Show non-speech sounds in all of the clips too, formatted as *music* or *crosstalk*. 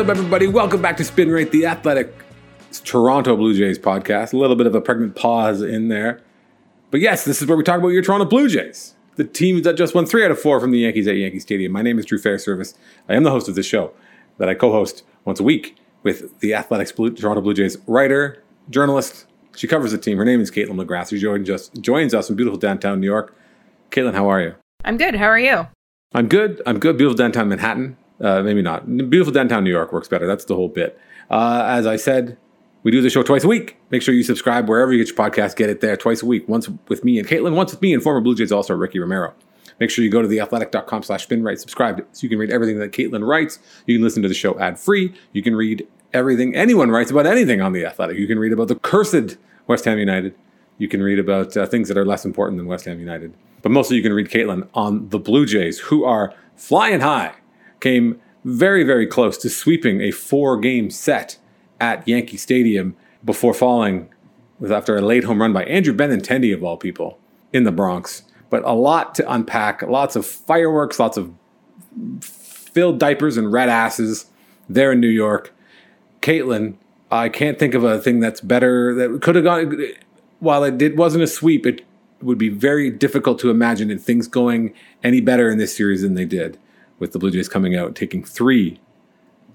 Up, everybody? Welcome back to Spin Rate, the Athletic Toronto Blue Jays podcast. A little bit of a pregnant pause in there. But yes, this is where we talk about your Toronto Blue Jays, the team that just won three out of four from the Yankees at Yankee Stadium. My name is Drew Fairservice. I am the host of this show that I co host once a week with the Athletics Blue, Toronto Blue Jays writer, journalist. She covers the team. Her name is Kaitlyn McGrath. She joins us, joins us in beautiful downtown New York. Kaitlyn, how are you? I'm good. How are you? I'm good. I'm good. Beautiful downtown Manhattan. Uh, maybe not. Beautiful downtown New York works better. That's the whole bit. Uh, as I said, we do the show twice a week. Make sure you subscribe wherever you get your podcast. Get it there twice a week. Once with me and Kaitlyn, once with me and former Blue Jays All-Star Ricky Romero. Make sure you go to theathletic.com slash spinrate, subscribe so you can read everything that Kaitlyn writes. You can listen to the show ad-free. You can read everything anyone writes about anything on The Athletic. You can read about the cursed West Ham United. You can read about uh, things that are less important than West Ham United. But mostly you can read Kaitlyn on the Blue Jays, who are flying high, came very, very close to sweeping a four game set at Yankee Stadium before falling after a late home run by Andrew Benintendi of all people in the Bronx. But a lot to unpack, lots of fireworks, lots of filled diapers and red asses there in New York. Kaitlyn, I can't think of a thing that's better that could have gone. While it did, wasn't a sweep, it would be very difficult to imagine things going any better in this series than they did with the Blue Jays coming out taking three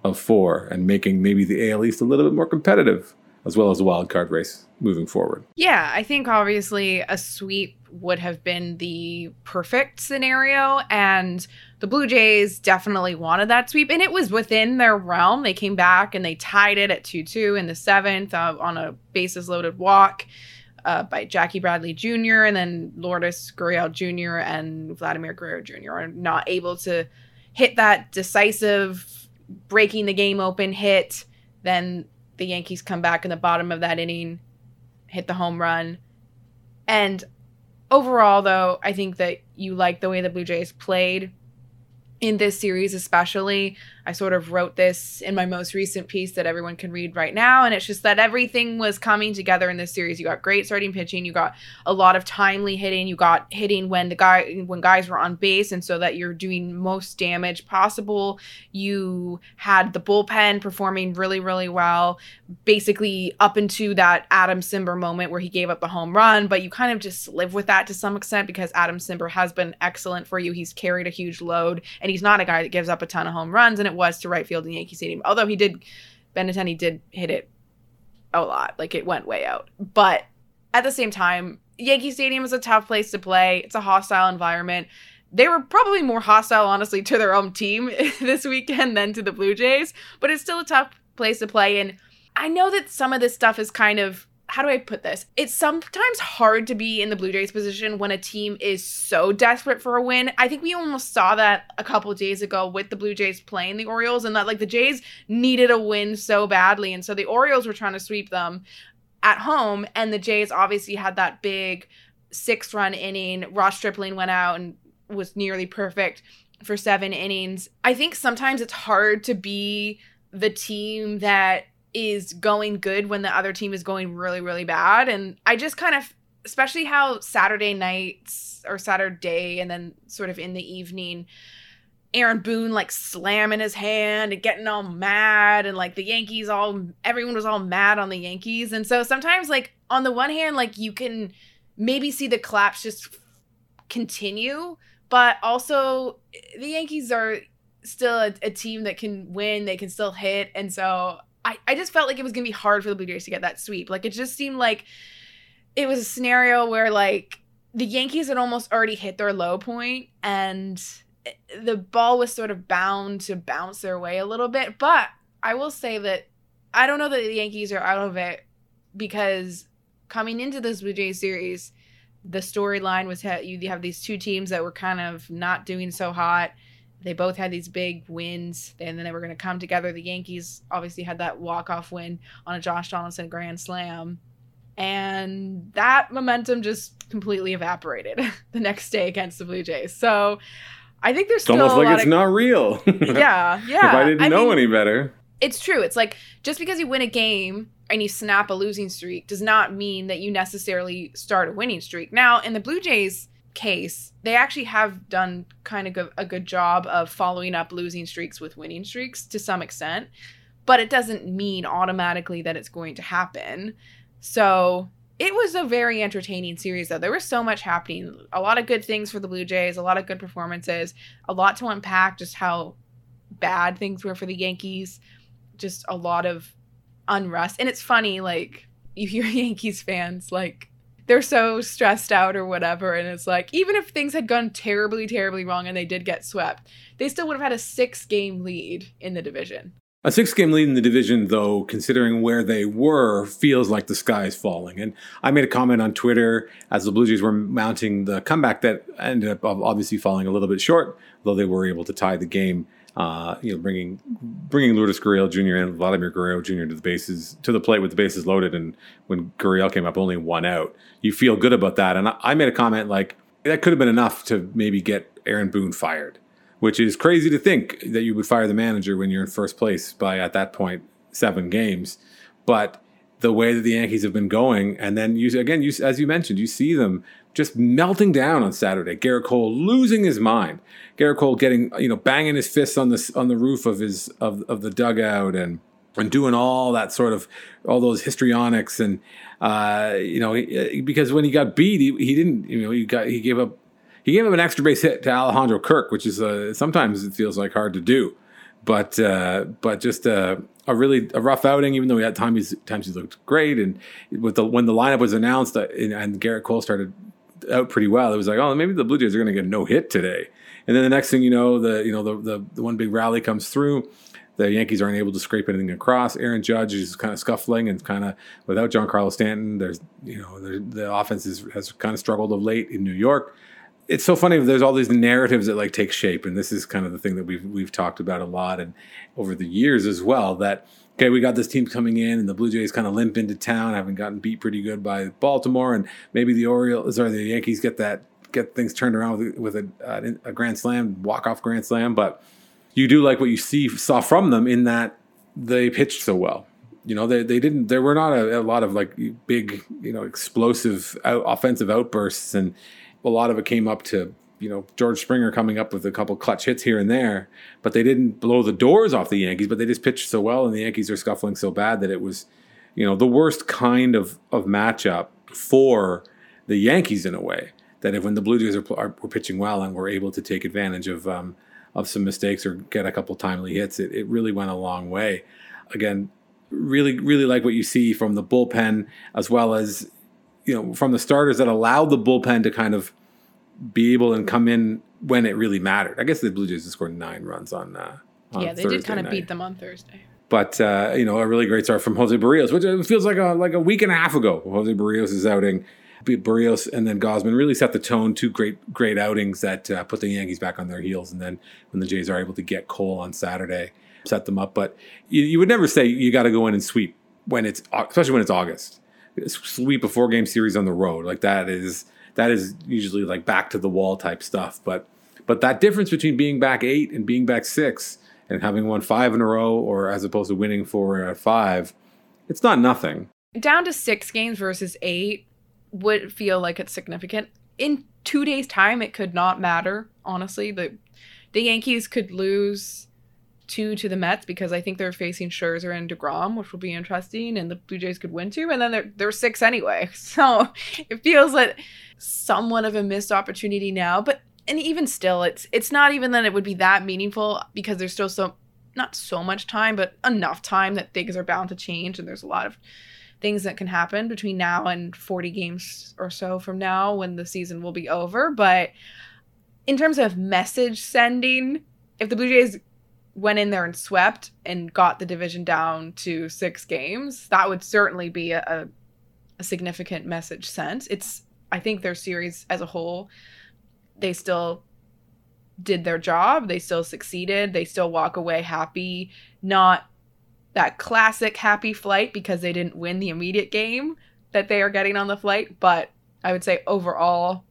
of four and making maybe the AL East a little bit more competitive, as well as the wild card race moving forward. Yeah, I think obviously a sweep would have been the perfect scenario, and the Blue Jays definitely wanted that sweep, and it was within their realm. They came back and they tied it at 2 2 in the seventh uh, on a bases loaded walk. Uh, by Jackie Bradley Jr. and then Lourdes Gurriel Jr. and Vladimir Guerrero Jr. are not able to hit that decisive breaking the game open hit. Then the Yankees come back in the bottom of that inning, hit the home run. And overall, though, I think that you like the way the Blue Jays played in this series, especially. I sort of wrote this in my most recent piece that everyone can read right now. And it's just that everything was coming together in this series. You got great starting pitching, you got a lot of timely hitting, you got hitting when the guy when guys were on base, and so that you're doing most damage possible. You had the bullpen performing really, really well, basically up into that Adam Cimber moment where he gave up the home run, but you kind of just live with that to some extent because Adam Cimber has been excellent for you. He's carried a huge load, and he's not a guy that gives up a ton of home runs, and it was to right field in Yankee Stadium. Although he did, Benintendi did hit it a lot. Like it went way out. But at the same time, Yankee Stadium is a tough place to play. It's a hostile environment. They were probably more hostile, honestly, to their own team *laughs* this weekend than to the Blue Jays, but it's still a tough place to play. And I know that some of this stuff is kind of how do I put this? It's sometimes hard to be in the Blue Jays position when a team is so desperate for a win. I think we almost saw that a couple days ago with the Blue Jays playing the Orioles, and that like the Jays needed a win so badly. And so the Orioles were trying to sweep them at home, and the Jays obviously had that big six run inning. Ross Stripling went out and was nearly perfect for seven innings. I think sometimes it's hard to be the team that is going good when the other team is going really, really bad. And I just kind of, especially how Saturday nights or Saturday and then sort of in the evening, Aaron Boone like slamming his hand and getting all mad and like the Yankees all everyone was all mad on the Yankees. And so sometimes like on the one hand like you can maybe see the collapse just continue, but also the Yankees are still a, a team that can win, they can still hit. And so I, I just felt like it was gonna be hard for the Blue Jays to get that sweep. Like it just seemed like it was a scenario where like the Yankees had almost already hit their low point and the ball was sort of bound to bounce their way a little bit. But I will say that I don't know that the Yankees are out of it because coming into this Blue Jays series, the storyline was you have these two teams that were kind of not doing so hot. They both had these big wins, and then they were going to come together. The Yankees obviously had that walk-off win on a Josh Donaldson grand slam, and that momentum just completely evaporated *laughs* the next day against the Blue Jays. So I think there's it's almost like it's of, not real. *laughs* yeah, yeah. if I didn't I know mean, any better, it's true. It's like just because you win a game and you snap a losing streak does not mean that you necessarily start a winning streak. Now, in the Blue Jays case, they actually have done kind of a good job of following up losing streaks with winning streaks to some extent, but it doesn't mean automatically that it's going to happen. So it was a very entertaining series though there was so much happening a lot of good things for the blue jays a lot of good performances a lot to unpack just how bad things were for the yankees just a lot of unrest and it's funny like *laughs* you hear yankees fans like they're so stressed out or whatever and it's like even if things had gone terribly terribly wrong and they did get swept they still would have had a six game lead in the division a six game lead in the division, though, considering where they were, feels like the sky is falling. And I made a comment on Twitter as the Blue Jays were mounting the comeback that ended up obviously falling a little bit short, though they were able to tie the game. Uh, you know, bringing bringing Lourdes Gurriel Jr. and Vladimir Guerrero Jr. to the bases to the plate with the bases loaded, and when Gurriel came up, only one out. You feel good about that. And I, I made a comment like that could have been enough to maybe get Aaron Boone fired which is crazy to think that you would fire the manager when you're in first place by at that point seven games. But the way that the Yankees have been going, and then you again, you as you mentioned, you see them just melting down on Saturday. Gerrit Cole losing his mind. Gerrit Cole getting you know banging his fists on the on the roof of his of of the dugout and and doing all that sort of all those histrionics and uh, you know because when he got beat he, he didn't you know he got he gave up he gave him an extra base hit to Alejandro Kirk, which is uh, sometimes it feels like hard to do, but uh, but just a, a really a rough outing. Even though he had times times he looked great, and with the when the lineup was announced uh, and, and Gerrit Cole started out pretty well, it was like oh maybe the Blue Jays are going to get no hit today. And then the next thing you know, the you know the, the the one big rally comes through the Yankees aren't able to scrape anything across. Aaron Judge is kind of scuffling and kind of without Giancarlo Stanton. There's you know the, the offense is, has kind of struggled of late in New York it's so funny. There's all these narratives that like take shape, and this is kind of the thing that we've we've talked about a lot and over the years as well. That okay, we got this team coming in, and the Blue Jays kind of limp into town, having gotten beat pretty good by Baltimore, and maybe the Orioles or the Yankees get that get things turned around with, with a, a, a grand slam, walk off grand slam. But you do like what you see saw from them in that they pitched so well. You know, they, they didn't. There were not a, a lot of like big, you know, explosive out, offensive outbursts and a lot of it came up to you know George Springer coming up with a couple clutch hits here and there, but they didn't blow the doors off the Yankees. But they just pitched so well, and the Yankees are scuffling so bad that it was, you know, the worst kind of of matchup for the Yankees in a way. That if when the Blue Jays are, are were pitching well and were able to take advantage of um, of some mistakes or get a couple timely hits, it, it really went a long way. Again, really really like what you see from the bullpen as well as you know, from the starters that allowed the bullpen to kind of be able and come in when it really mattered. I guess the Blue Jays scored nine runs on. Uh, on yeah, they Thursday did kind of night. beat them on Thursday. But uh, you know, a really great start from Jose Berrios, which feels like a like a week and a half ago. Jose Berrios is outing. Berrios and then Gausman really set the tone. Two great great outings that uh, put the Yankees back on their heels. And then when the Jays are able to get Cole on Saturday, set them up. But you, you would never say you got to go in and sweep when it's especially when it's August sweep a four game series on the road like that is that is usually like back to the wall type stuff. But but that difference between being back eight and being back six and having won five in a row, or as opposed to winning four at five, it's not nothing. Down to six games versus eight would feel like it's significant. In two days' time, it could not matter. Honestly, the the Yankees could lose two to the Mets because I think they're facing Scherzer and deGrom, which will be interesting, and the Blue Jays could win two, and then they're they're six anyway. *laughs* So it feels like somewhat of a missed opportunity now, but and even still, it's it's not even that it would be that meaningful because there's still so not so much time, but enough time that things are bound to change, and there's a lot of things that can happen between now and 40 games or so from now when the season will be over. But in terms of message sending, if the Blue Jays went in there and swept and got the division down to six games, that would certainly be a, a significant message sent. It's I think their series as a whole, they still did their job. They still succeeded. They still walk away happy, not that classic happy flight because they didn't win the immediate game that they are getting on the flight, but I would say overall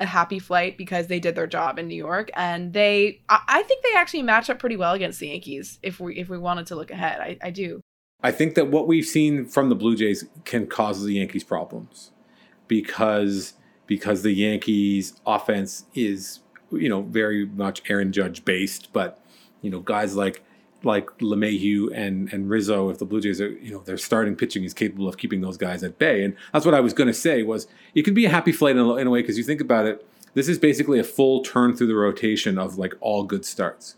a happy flight because they did their job in New York and they I, I think they actually match up pretty well against the Yankees if we if we wanted to look ahead. I, I do. I think that what we've seen from the Blue Jays can cause the Yankees problems because because the Yankees offense is you know very much Aaron Judge based, but you know guys like like LeMahieu and and Rizzo, if the Blue Jays are you know their starting pitching is capable of keeping those guys at bay, and that's what I was going to say was it can be a happy flight in a, in a way because you think about it, this is basically a full turn through the rotation of like all good starts.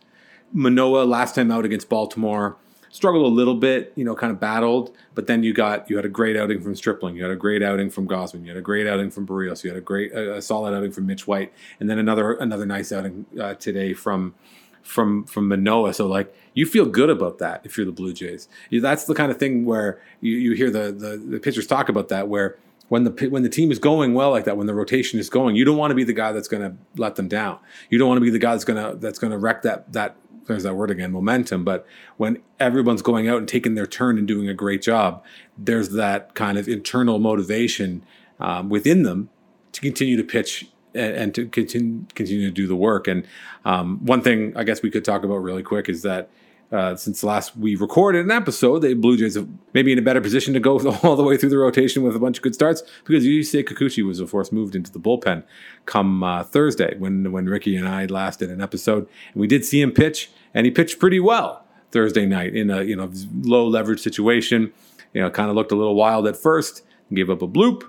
Manoah last time out against Baltimore struggled a little bit, you know, kind of battled, but then you got you had a great outing from Stripling, you had a great outing from Gausman, you had a great outing from Berrios, you had a great a, a solid outing from Mitch White, and then another another nice outing uh, today from from from Manoah. So like you feel good about that if you're the Blue Jays. That's the kind of thing where you, you hear the, the the pitchers talk about that where when the when the team is going well like that, when the rotation is going, you don't want to be the guy that's going to let them down. You don't want to be the guy that's going to that's going to wreck that that there's that word again momentum. But when everyone's going out and taking their turn and doing a great job, there's that kind of internal motivation um, within them to continue to pitch and, and to continue continue to do the work. And um, one thing I guess we could talk about really quick is that. Uh, since last we recorded an episode, the Blue Jays are maybe in a better position to go *laughs* all the way through the rotation with a bunch of good starts because Yusei Kikuchi was, of course, moved into the bullpen come uh, Thursday when when Ricky and I last did an episode, and we did see him pitch, and he pitched pretty well Thursday night in a you know low leverage situation. You know, kind of looked a little wild at first, gave up a bloop,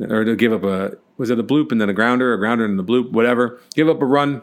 or to give up a was it a bloop and then a grounder, a grounder and the bloop, whatever. Give up a run,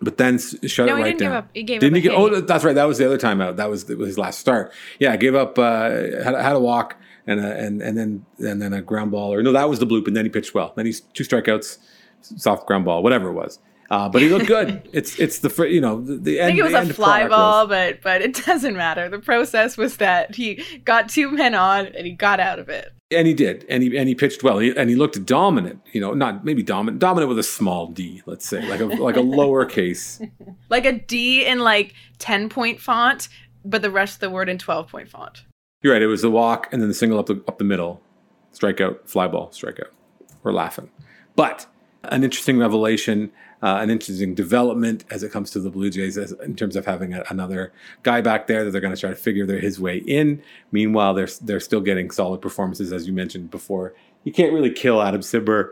but then shut No, it he right didn't down. give up. He gave didn't up he a get? Oh, that's right. That was the other time out. That was, was his last start. Yeah, gave up. Uh, had, had a walk and a, and and then and then a ground ball. Or no, that was the bloop, and then he pitched well. Then he's two strikeouts, soft ground ball, whatever it was. Uh, but he looked *laughs* good. it's it's the you know the, the I end. think it was a fly ball, was- but but it *laughs* doesn't matter. The process was that he got two men on and he got out of it. And he did, and he and he pitched well, he, and he looked dominant. You know, not maybe dominant, dominant with a small d, let's say, like a like a lowercase. *laughs* Like a D in like ten point font, but the rest of the word in twelve point font. You're right. It was the walk and then the single up the up the middle, strikeout, fly ball, strikeout. We're laughing, but an interesting revelation, uh, an interesting development as it comes to the Blue Jays, as, in terms of having a, another guy back there that they're going to try to figure their his way in. Meanwhile, they're they're still getting solid performances, as you mentioned before. You can't really kill Adam Cimber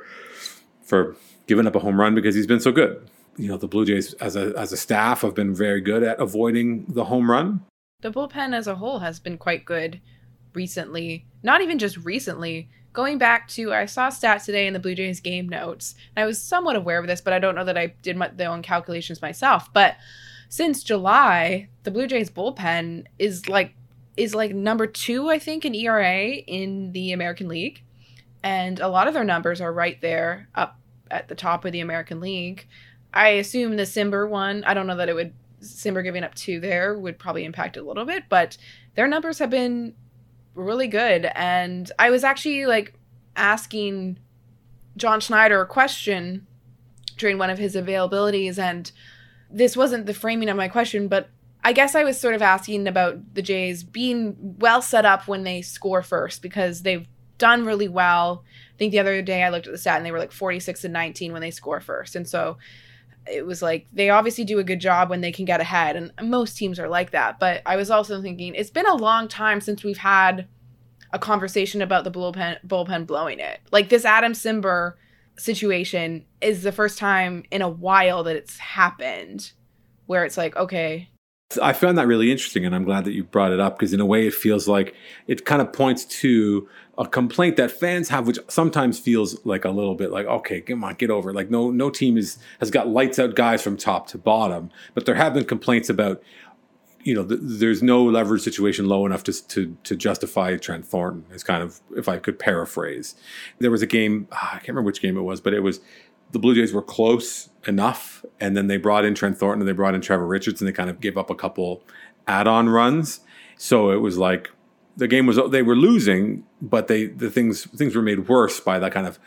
for giving up a home run because he's been so good. You know, the Blue Jays as a as a staff have been very good at avoiding the home run. The bullpen as a whole has been quite good recently. Not even just recently. Going back to, I saw stats today in the Blue Jays game notes, and I was somewhat aware of this, but I don't know that I did my, own calculations myself. But since July, the Blue Jays bullpen is like is like number two, I think, in ERA in the American League, and a lot of their numbers are right there, up at the top of the American League. I assume the Cimber one. I don't know that it would Cimber giving up two there would probably impact a little bit, but their numbers have been really good. And I was actually like asking John Schneider a question during one of his availabilities, and this wasn't the framing of my question, but I guess I was sort of asking about the Jays being well set up when they score first because they've done really well. I think the other day I looked at the stat and they were like 46 and 19 when they score first. And so it was like they obviously do a good job when they can get ahead and most teams are like that. But I was also thinking it's been a long time since we've had a conversation about the bullpen bullpen blowing it. Like this Adam Cimber situation is the first time in a while that it's happened where it's like, okay, I found that really interesting, and I'm glad that you brought it up because, in a way, it feels like it kind of points to a complaint that fans have, which sometimes feels like a little bit like, okay, come on, get over it. Like, no, no team is has got lights out guys from top to bottom, but there have been complaints about, you know, th- there's no leverage situation low enough to, to to justify Trent Thornton. Is kind of, if I could paraphrase, there was a game, ah, I can't remember which game it was, but it was the Blue Jays were close enough, and then they brought in Trent Thornton and they brought in Trevor Richards, and they kind of gave up a couple add-on runs. So it was like the game was they were losing, but they the things things were made worse by that kind of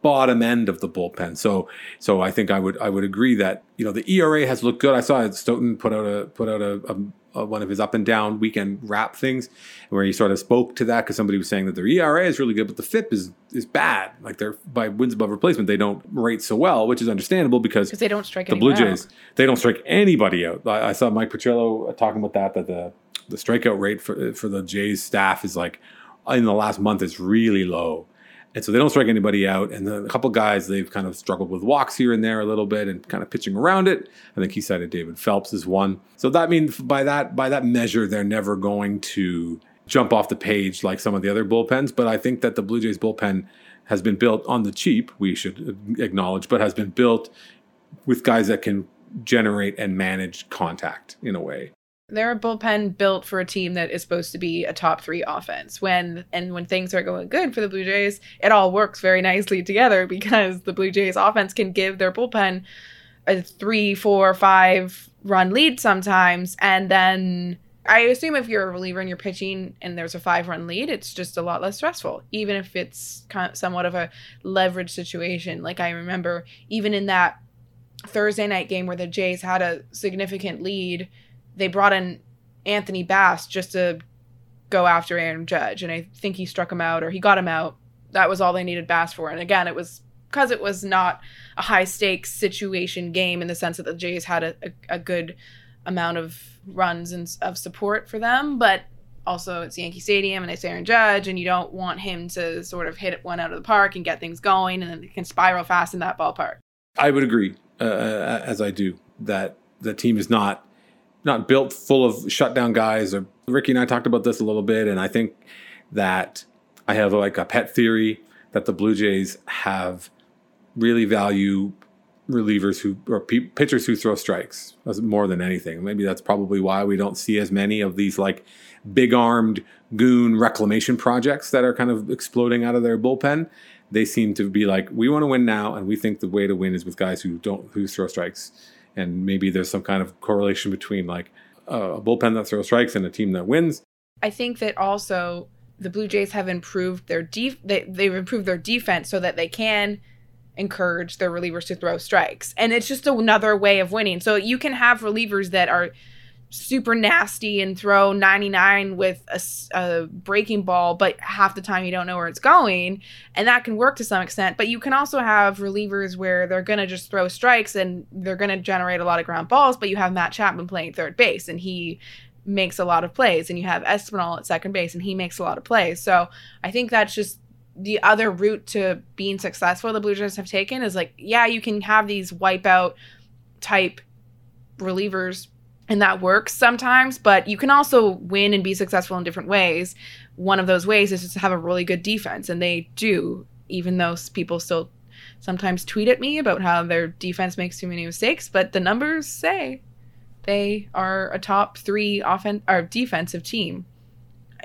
bottom end of the bullpen. So so I think I would I would agree that you know the ERA has looked good. I saw Stoeten put out a put out a, a uh, one of his up and down weekend wrap things, where he sort of spoke to that because somebody was saying that their ERA is really good, but the FIP is is bad. Like they're by wins above replacement, they don't rate so well, which is understandable because they don't strike the Blue Jays. Out. They don't strike anybody out. I, I saw Mike Petriello talking about that that the the strikeout rate for for the Jays staff is like in the last month is really low. And so they don't strike anybody out. And then a couple guys, they've kind of struggled with walks here and there a little bit and kind of pitching around it. I think he cited David Phelps as one. So that means by that by that measure, they're never going to jump off the page like some of the other bullpens. But I think that the Blue Jays bullpen has been built on the cheap, we should acknowledge, but has been built with guys that can generate and manage contact in a way they're a bullpen built for a team that is supposed to be a top three offense. When and when things are going good for the Blue Jays, it all works very nicely together *laughs* because the Blue Jays offense can give their bullpen a three, four, five run lead sometimes, and then I assume if you're a reliever and you're pitching and there's a five run lead, it's just a lot less stressful, even if it's somewhat of a leverage situation. Like I remember, even in that Thursday night game where the Jays had a significant lead they brought in Anthony Bass just to go after Aaron Judge, and I think he struck him out or he got him out. That was all they needed Bass for. And again, it was because it was not a high stakes situation game in the sense that the Jays had a, a, a good amount of runs and of support for them, but also it's Yankee Stadium and it's Aaron Judge, and you don't want him to sort of hit one out of the park and get things going, and then it can spiral fast in that ballpark. I would agree, uh, as I do, that the team is not not built full of shutdown guys. Or Ricky and I talked about this a little bit, and I think that I have like a pet theory that the Blue Jays have really value relievers who or pitchers who throw strikes more than anything. Maybe that's probably why we don't see as many of these like big armed goon reclamation projects that are kind of exploding out of their bullpen. They seem to be like, we want to win now, and we think the way to win is with guys who don't who throw strikes and maybe there's some kind of correlation between like a bullpen that throws strikes and a team that wins. I think that also the Blue Jays have improved their def- they, they've improved their defense so that they can encourage their relievers to throw strikes. And it's just another way of winning. So you can have relievers that are super nasty and throw 99 with a, a, breaking ball, but half the time you don't know where it's going. And that can work to some extent. But you can also have relievers where they're going to just throw strikes and they're going to generate a lot of ground balls, but you have Matt Chapman playing third base and he makes a lot of plays. And you have Espinal at second base and he makes a lot of plays. So I think that's just the other route to being successful the Blue Jays have taken is like, yeah, you can have these wipeout type relievers and that works sometimes but you can also win and be successful in different ways. One of those ways is to have a really good defense and they do even though people still sometimes tweet at me about how their defense makes too many mistakes but the numbers say they are a top three offen- or defensive team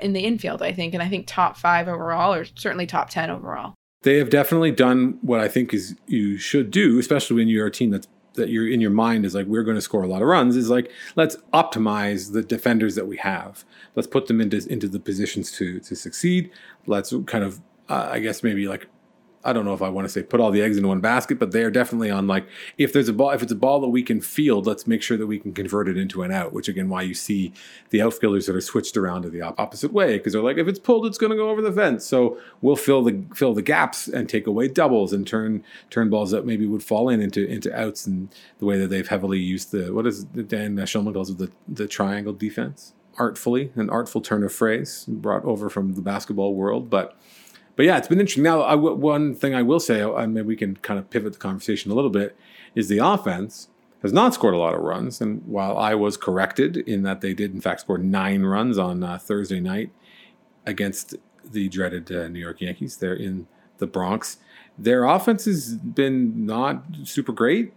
in the infield i think and i think top five overall or certainly top 10 overall. They have definitely done what i think is you should do especially when you're a team that's that you're in your mind is like we're going to score a lot of runs is like let's optimize the defenders that we have. Let's put them into into the positions to to succeed. Let's kind of uh, I guess maybe like I don't know if I want to say put all the eggs in one basket, but they are definitely on like if there's a ball, if it's a ball that we can field, let's make sure that we can convert it into an out. Which again, why you see the outfielders that are switched around to the opposite way because they're like, if it's pulled, it's going to go over the fence. So we'll fill the fill the gaps and take away doubles and turn turn balls that maybe would fall in into into outs and the way that they've heavily used the what is Dan Shulman calls it the the triangle defense artfully an artful turn of phrase brought over from the basketball world, but but yeah, it's been interesting. Now, I, one thing I will say, I mean, we can kind of pivot the conversation a little bit, is the offense has not scored a lot of runs. And while I was corrected in that they did, in fact, score nine runs on uh, Thursday night against the dreaded uh, New York Yankees, they're in the Bronx. Their offense has been not super great,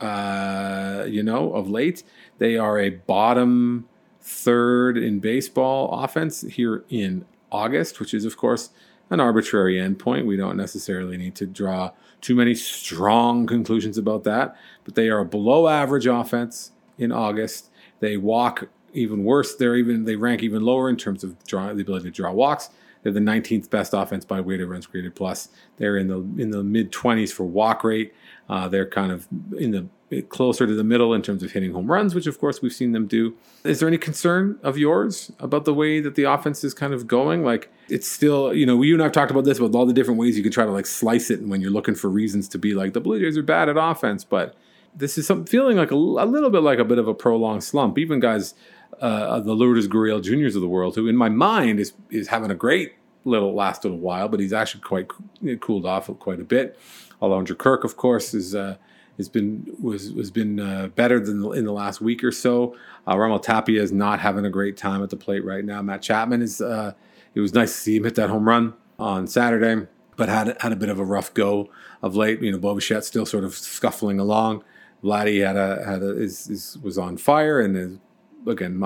uh, you know, of late. They are a bottom third in baseball offense here in August, which is, of course, an arbitrary endpoint. We don't necessarily need to draw too many strong conclusions about that, but they are a below average offense in August. They walk even worse. They're even they rank even lower in terms of draw, the ability to draw walks. They're the 19th best offense by weighted runs created plus. They're in the in the mid 20s for walk rate. Uh, they're kind of in the closer to the middle in terms of hitting home runs, which of course we've seen them do. Is there any concern of yours about the way that the offense is kind of going? Like it's still, you know, you and I've talked about this about all the different ways you could try to like slice it, and when you're looking for reasons to be like the Blue Jays are bad at offense, but this is some feeling like a, a little bit like a bit of a prolonged slump. Even guys, uh, the Lourdes Gurriel Juniors of the world, who in my mind is is having a great little last little while, but he's actually quite cooled off quite a bit. Alejandro Kirk, of course, is. Uh, has been was was been uh, better than in the last week or so. Uh, Raimel Tapia is not having a great time at the plate right now. Matt Chapman is. Uh, it was nice to see him hit that home run on Saturday, but had had a bit of a rough go of late. You know, Bo Bichette still sort of scuffling along. Vladdy had a had a is, is was on fire and is, again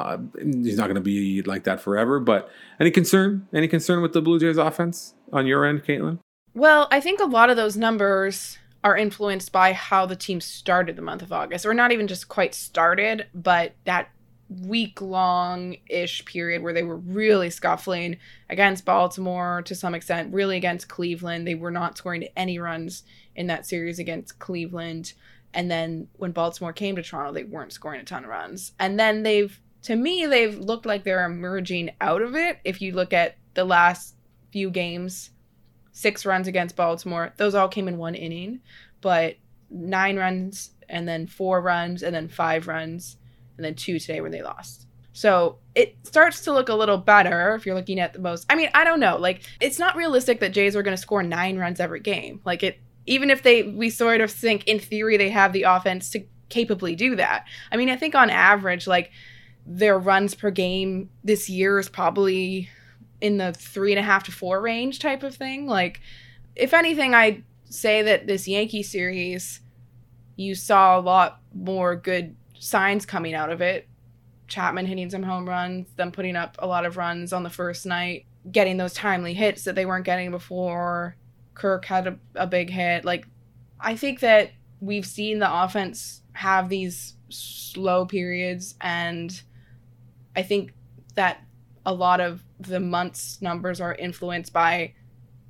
he's not going to be like that forever. But any concern? Any concern with the Blue Jays offense on your end, Kaitlyn? Well, I think a lot of those numbers are influenced by how the team started the month of August, or not even just quite started, but that week long ish period where they were really scuffling against Baltimore to some extent, really against Cleveland. They were not scoring any runs in that series against Cleveland. And then when Baltimore came to Toronto, they weren't scoring a ton of runs. And then they've, to me, they've looked like they're emerging out of it. If you look at the last few games six runs against Baltimore. Those all came in one inning, but nine runs and then four runs and then five runs and then two today when they lost. So it starts to look a little better if you're looking at the most. I mean, I don't know. Like it's not realistic that Jays are going to score nine runs every game. Like it, even if they, we sort of think in theory they have the offense to capably do that. I mean, I think on average, like their runs per game this year is probably in the three and a half to four range type of thing. Like, if anything, I say that this Yankee series, you saw a lot more good signs coming out of it. Chapman hitting some home runs, them putting up a lot of runs on the first night, getting those timely hits that they weren't getting before. Kirk had a, a big hit. Like, I think that we've seen the offense have these slow periods, and I think that a lot of the month's numbers are influenced by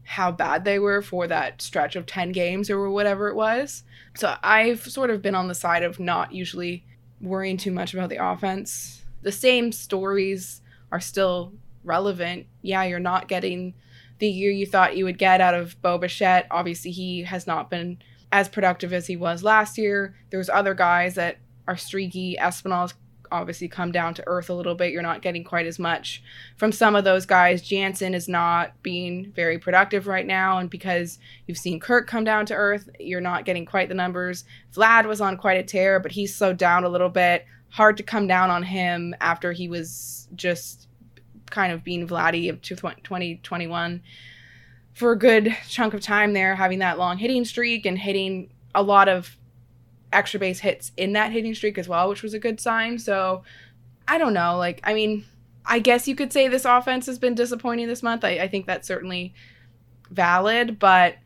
how bad they were for that stretch of 10 games or whatever it was. So I've sort of been on the side of not usually worrying too much about the offense. The same stories are still relevant. Yeah, you're not getting the year you thought you would get out of Bo Bichette. Obviously, he has not been as productive as he was last year. There's other guys that are streaky. Espinal's obviously come down to earth a little bit. You're not getting quite as much from some of those guys. Jansen is not being very productive right now, and because you've seen Kirk come down to earth, you're not getting quite the numbers. Vlad was on quite a tear, but he's slowed down a little bit. Hard to come down on him after he was just kind of being Vladdy of 2021 for a good chunk of time there, having that long hitting streak and hitting a lot of extra base hits in that hitting streak as well, which was a good sign. So I don't know. Like, I mean, I guess you could say this offense has been disappointing this month. I, I think that's certainly valid, but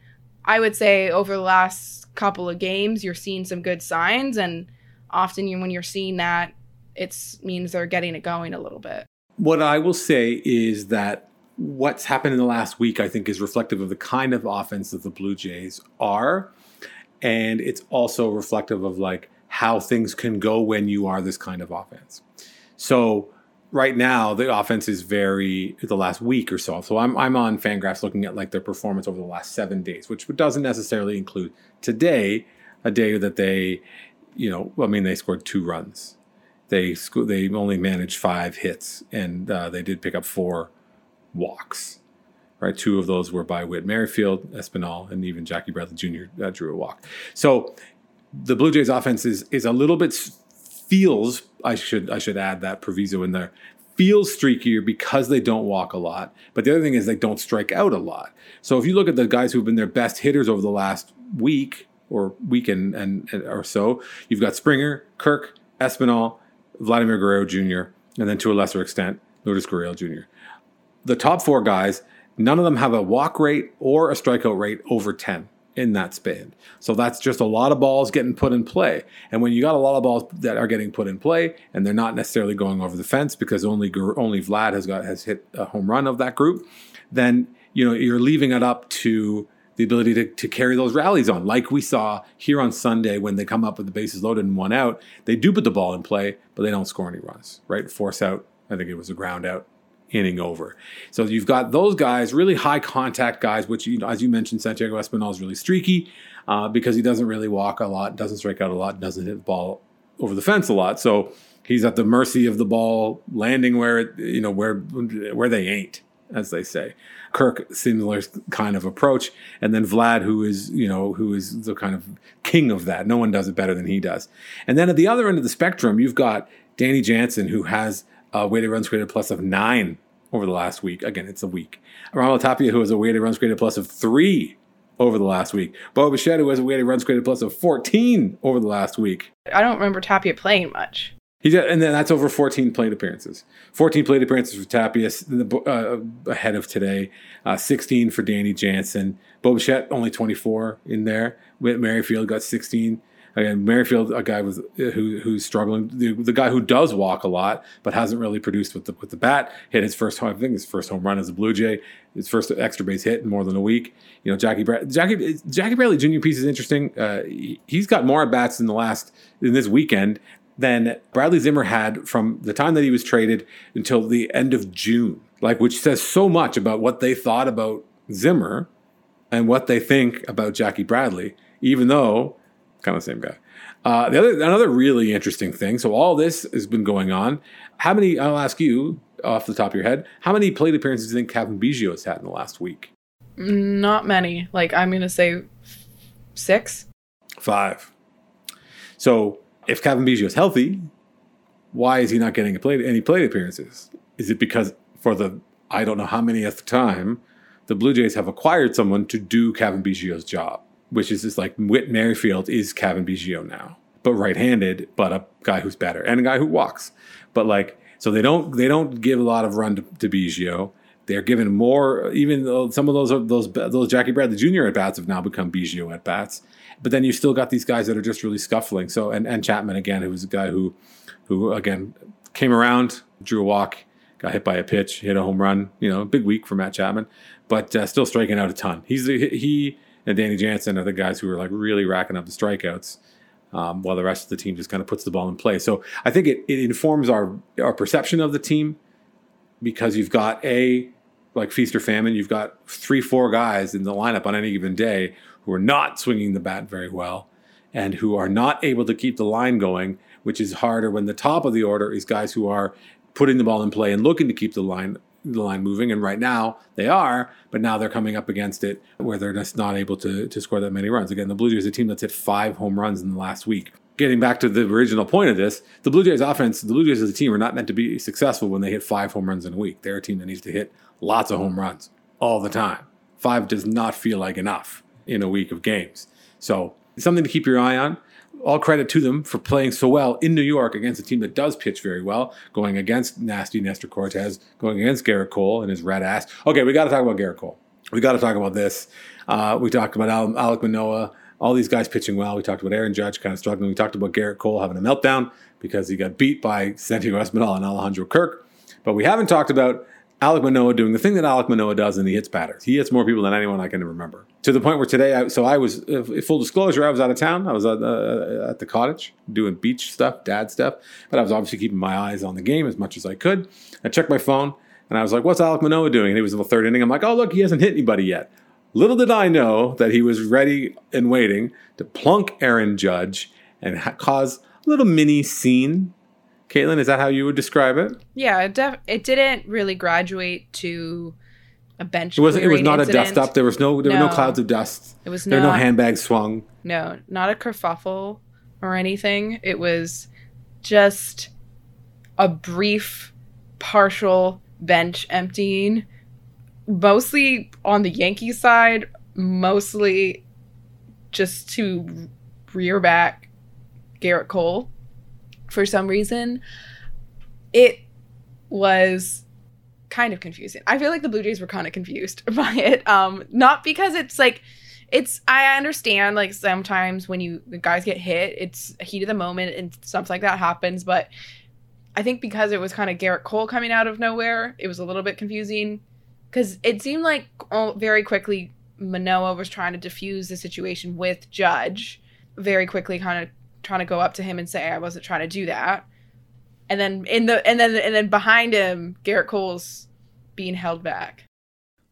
I would say over the last couple of games, you're seeing some good signs, and often you, when you're seeing that, it means they're getting it going a little bit. What I will say is that what's happened in the last week, I think, is reflective of the kind of offense that the Blue Jays are. And it's also reflective of like how things can go when you are this kind of offense. So right now the offense is very the last week or so. So I'm I'm on Fangraphs looking at like their performance over the last seven days, which doesn't necessarily include today, a day that they, you know, I mean they scored two runs. They sco- they only managed five hits and uh, they did pick up four walks. Right, two of those were by Whit Merrifield, Espinal, and even Jackie Bradley Jr. Uh, drew a walk. So the Blue Jays offense is is a little bit feels I should I should add that proviso in there feels streakier because they don't walk a lot. But the other thing is they don't strike out a lot. So if you look at the guys who've been their best hitters over the last week or week and, and, and or so, you've got Springer, Kirk, Espinal, Vladimir Guerrero Jr., and then to a lesser extent, Lourdes Gurriel Jr. The top four guys, none of them have a walk rate or a strikeout rate over 10 in that span. So that's just a lot of balls getting put in play. And when you got a lot of balls that are getting put in play and they're not necessarily going over the fence because only only Vlad has got has hit a home run of that group, then you know you're leaving it up to the ability to, to carry those rallies on, like we saw here on Sunday when they come up with the bases loaded and one out. They do put the ball in play, but they don't score any runs, right? Force out, I think it was a ground out inning over. So you've got those guys, really high contact guys, which, you know, as you mentioned, Santiago Espinal is really streaky uh, because he doesn't really walk a lot, doesn't strike out a lot, doesn't hit the ball over the fence a lot. So he's at the mercy of the ball landing where it, you know, where where they ain't, as they say. Kirk, similar kind of approach, and then Vlad, who is you know who is the kind of king of that. No one does it better than he does. And then at the other end of the spectrum, you've got Danny Jansen, who has a weighted runs created plus of nine over the last week. Again, it's a week. Raimel Tapia, who has a weighted runs created plus of three over the last week. Bo Bichette, who has a weighted runs created plus of 14 over the last week. I don't remember Tapia playing much. He's and then that's over 14 plate appearances. 14 plate appearances for Tapia uh, ahead of today. Uh, 16 for Danny Jansen. Bo Bichette only 24 in there. Whit Merrifield got 16. Again, Merrifield, a guy with who who's struggling, the, the, guy who does walk a lot but hasn't really produced with the with the bat. Hit his first, home, I think his first home run as a Blue Jay, his first extra base hit in more than a week. You know, Jackie Bra- Jackie Jackie Bradley Jr. piece is interesting. Uh, he, he's got more at bats in the last in this weekend than Bradley Zimmer had from the time that he was traded until the end of June. Like, which says so much about what they thought about Zimmer and what they think about Jackie Bradley, even though kind of the same guy. Uh, the other another really interesting thing. So all this has been going on. How many? I'll ask you off the top of your head. How many plate appearances do you think Cavan Biggio has had in the last week? Not many. Like I'm going to say six. Five. So if Cavan Biggio is healthy, why is he not getting plate, any plate appearances? Is it because for the I don't know how many at the time, the Blue Jays have acquired someone to do Cavan Biggio's job? Which is just like Whit Merrifield is Cavan Biggio now, but right-handed, but a guy who's better and a guy who walks. But like, so they don't they don't give a lot of run to, to Biggio. They're given more, even though some of those those those Jackie Bradley Jr. at bats have now become Biggio at bats. But then you've still got these guys that are just really scuffling. So and, and Chapman again, who was a guy who who again came around, drew a walk, got hit by a pitch, hit a home run. You know, big week for Matt Chapman, but uh, still striking out a ton. He's he and Danny Jansen are the guys who are like really racking up the strikeouts, um, while the rest of the team just kind of puts the ball in play. So I think it, it informs our our perception of the team because you've got a like feast or famine. You've got three, four guys in the lineup on any given day who are not swinging the bat very well and who are not able to keep the line going, which is harder when the top of the order is guys who are putting the ball in play and looking to keep the line the line moving. And right now they are, but now they're coming up against it where they're just not able to, to score that many runs. Again, the Blue Jays a team that's hit five home runs in the last week. Getting back to the original point of this, the Blue Jays offense, the Blue Jays as a team are not meant to be successful when they hit five home runs in a week. They're a team that needs to hit lots of home runs all the time. Five does not feel like enough in a week of games. So something to keep your eye on all credit to them for playing so well in New York against a team that does pitch very well, going against nasty Nestor Cortes, going against Gerrit Cole and his red ass. Okay, we got to talk about Gerrit Cole. We got to talk about this. Uh, we talked about Al- Alek Manoah, all these guys pitching well. We talked about Aaron Judge kind of struggling. We talked about Gerrit Cole having a meltdown because he got beat by Santiago Espinal and Alejandro Kirk. But we haven't talked about Alek Manoah doing the thing that Alek Manoah does, and he hits batters. He hits more people than anyone I can remember. To the point where today, I, so I was full disclosure, I was out of town. I was at, uh, at the cottage doing beach stuff, dad stuff, but I was obviously keeping my eyes on the game as much as I could. I checked my phone, and I was like, "What's Alek Manoah doing?" And he was in the third inning. I'm like, "Oh, look, he hasn't hit anybody yet." Little did I know that he was ready and waiting to plunk Aaron Judge and ha- cause a little mini scene Kaitlyn, is that how you would describe it? Yeah, it, def- it didn't really graduate to a bench. It wasn't. It was not incident. a dust up. There was no. There were no No. clouds of dust. It was There were no not- handbags swung. No, not a kerfuffle or anything. It was just a brief, partial bench emptying, mostly on the Yankee side, mostly just to rear back Gerrit Cole for some reason. It was kind of confusing. I feel like the Blue Jays were kind of confused *laughs* by it. Um, not because it's like it's I understand like sometimes when you guys get hit, it's heat of the moment and stuff like that happens, but I think because it was kind of Gerrit Cole coming out of nowhere, it was a little bit confusing because it seemed like oh, very quickly Manoah was trying to diffuse the situation with Judge, very quickly kind of trying to go up to him and say I wasn't trying to do that, and then in the and then and then behind him Gerrit Cole's being held back.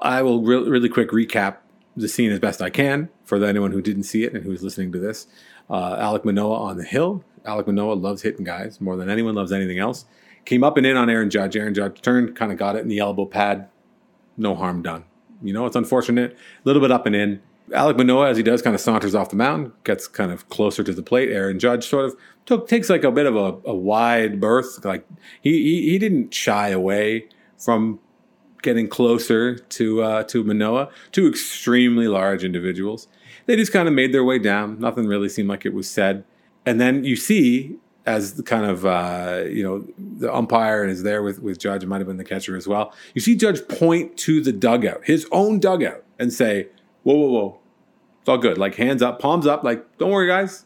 I will re- really quick recap the scene as best I can for anyone who didn't see it and who's listening to this. Uh, Alek Manoah on the hill. Alek Manoah loves hitting guys more than anyone loves anything else. Came up and in on Aaron Judge. Aaron Judge turned, kind of got it in the elbow pad. No harm done. You know, it's unfortunate. A little bit up and in. Alek Manoah, as he does, kind of saunters off the mound, gets kind of closer to the plate. Aaron Judge sort of took takes like a bit of a, a wide berth. Like he, he he didn't shy away from getting closer to uh, to Manoah. Two extremely large individuals. They just kind of made their way down. Nothing really seemed like it was said. And then you see, as the kind of uh, you know the umpire is there with with Judge, might have been the catcher as well. You see Judge point to the dugout, his own dugout, and say, "Whoa, whoa, whoa, it's all good." Like hands up, palms up. Like, don't worry, guys.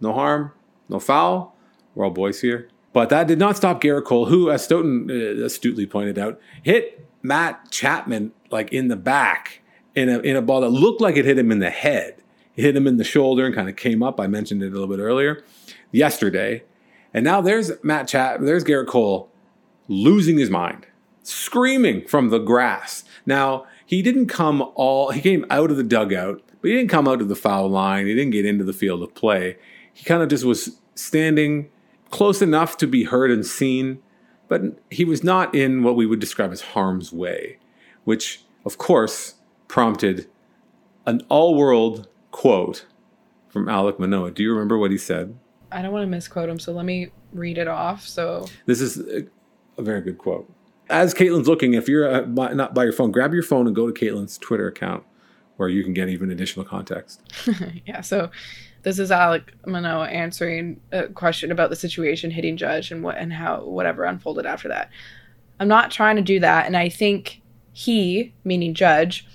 No harm, no foul. We're all boys here. But that did not stop Gerrit Cole, who, as Stoeten uh, astutely pointed out, hit Matt Chapman like in the back in a in a ball that looked like it hit him in the head. It hit him in the shoulder and kind of came up. I mentioned it a little bit earlier yesterday. And now there's Matt Chap, there's Gerrit Cole losing his mind, screaming from the grass. Now, he didn't come all he came out of the dugout, but he didn't come out to the foul line. He didn't get into the field of play. He kind of just was standing close enough to be heard and seen, but he was not in what we would describe as harm's way, which of course prompted an all-world quote from Alek Manoah. Do you remember what he said? I don't want to misquote him, so let me read it off. So This is a, a very good quote. As Kaitlyn's looking, if you're uh, by, not by your phone, grab your phone and go to Kaitlyn's Twitter account where you can get even additional context. *laughs* yeah, so this is Alek Manoah answering a question about the situation hitting Judge and what and how whatever unfolded after that. I'm not trying to do that, and I think he, meaning Judge,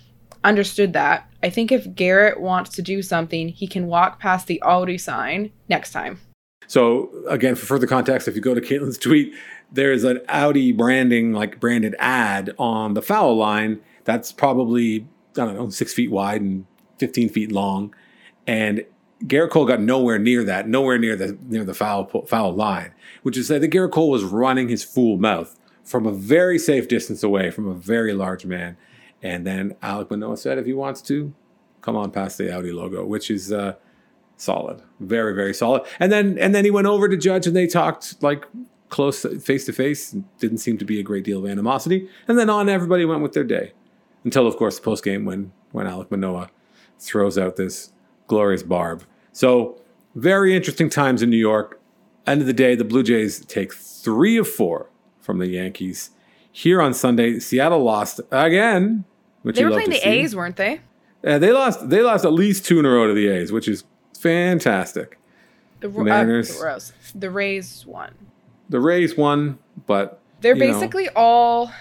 understood that. I think if Gerrit wants to do something, he can walk past the Audi sign next time. So again, for further context, if you go to Kaitlyn's tweet, there's an Audi branding, like branded ad on the foul line that's probably, I don't know, six feet wide and 15 feet long. And Gerrit Cole got nowhere near that, nowhere near the near the foul foul line, which is that Gerrit Cole was running his fool mouth from a very safe distance away from a very large man. And then Alek Manoah said if he wants to, come on past the Audi logo, which is uh, solid, very very solid. And then and then he went over to Judge and they talked like close face to face. Didn't seem to be a great deal of animosity. And then on everybody went with their day until of course the post game when when Alek Manoah throws out this glorious barb. So very interesting times in New York. End of the day, the Blue Jays take three of four from the Yankees. Here on Sunday, Seattle lost again. Which They were playing the see. A's, weren't they? Uh, they lost. They lost at least two in a row to the A's, which is fantastic. The, Ro- Mariners. Uh, the, Rose. the Rays won. The Rays won, but They're you know, basically all.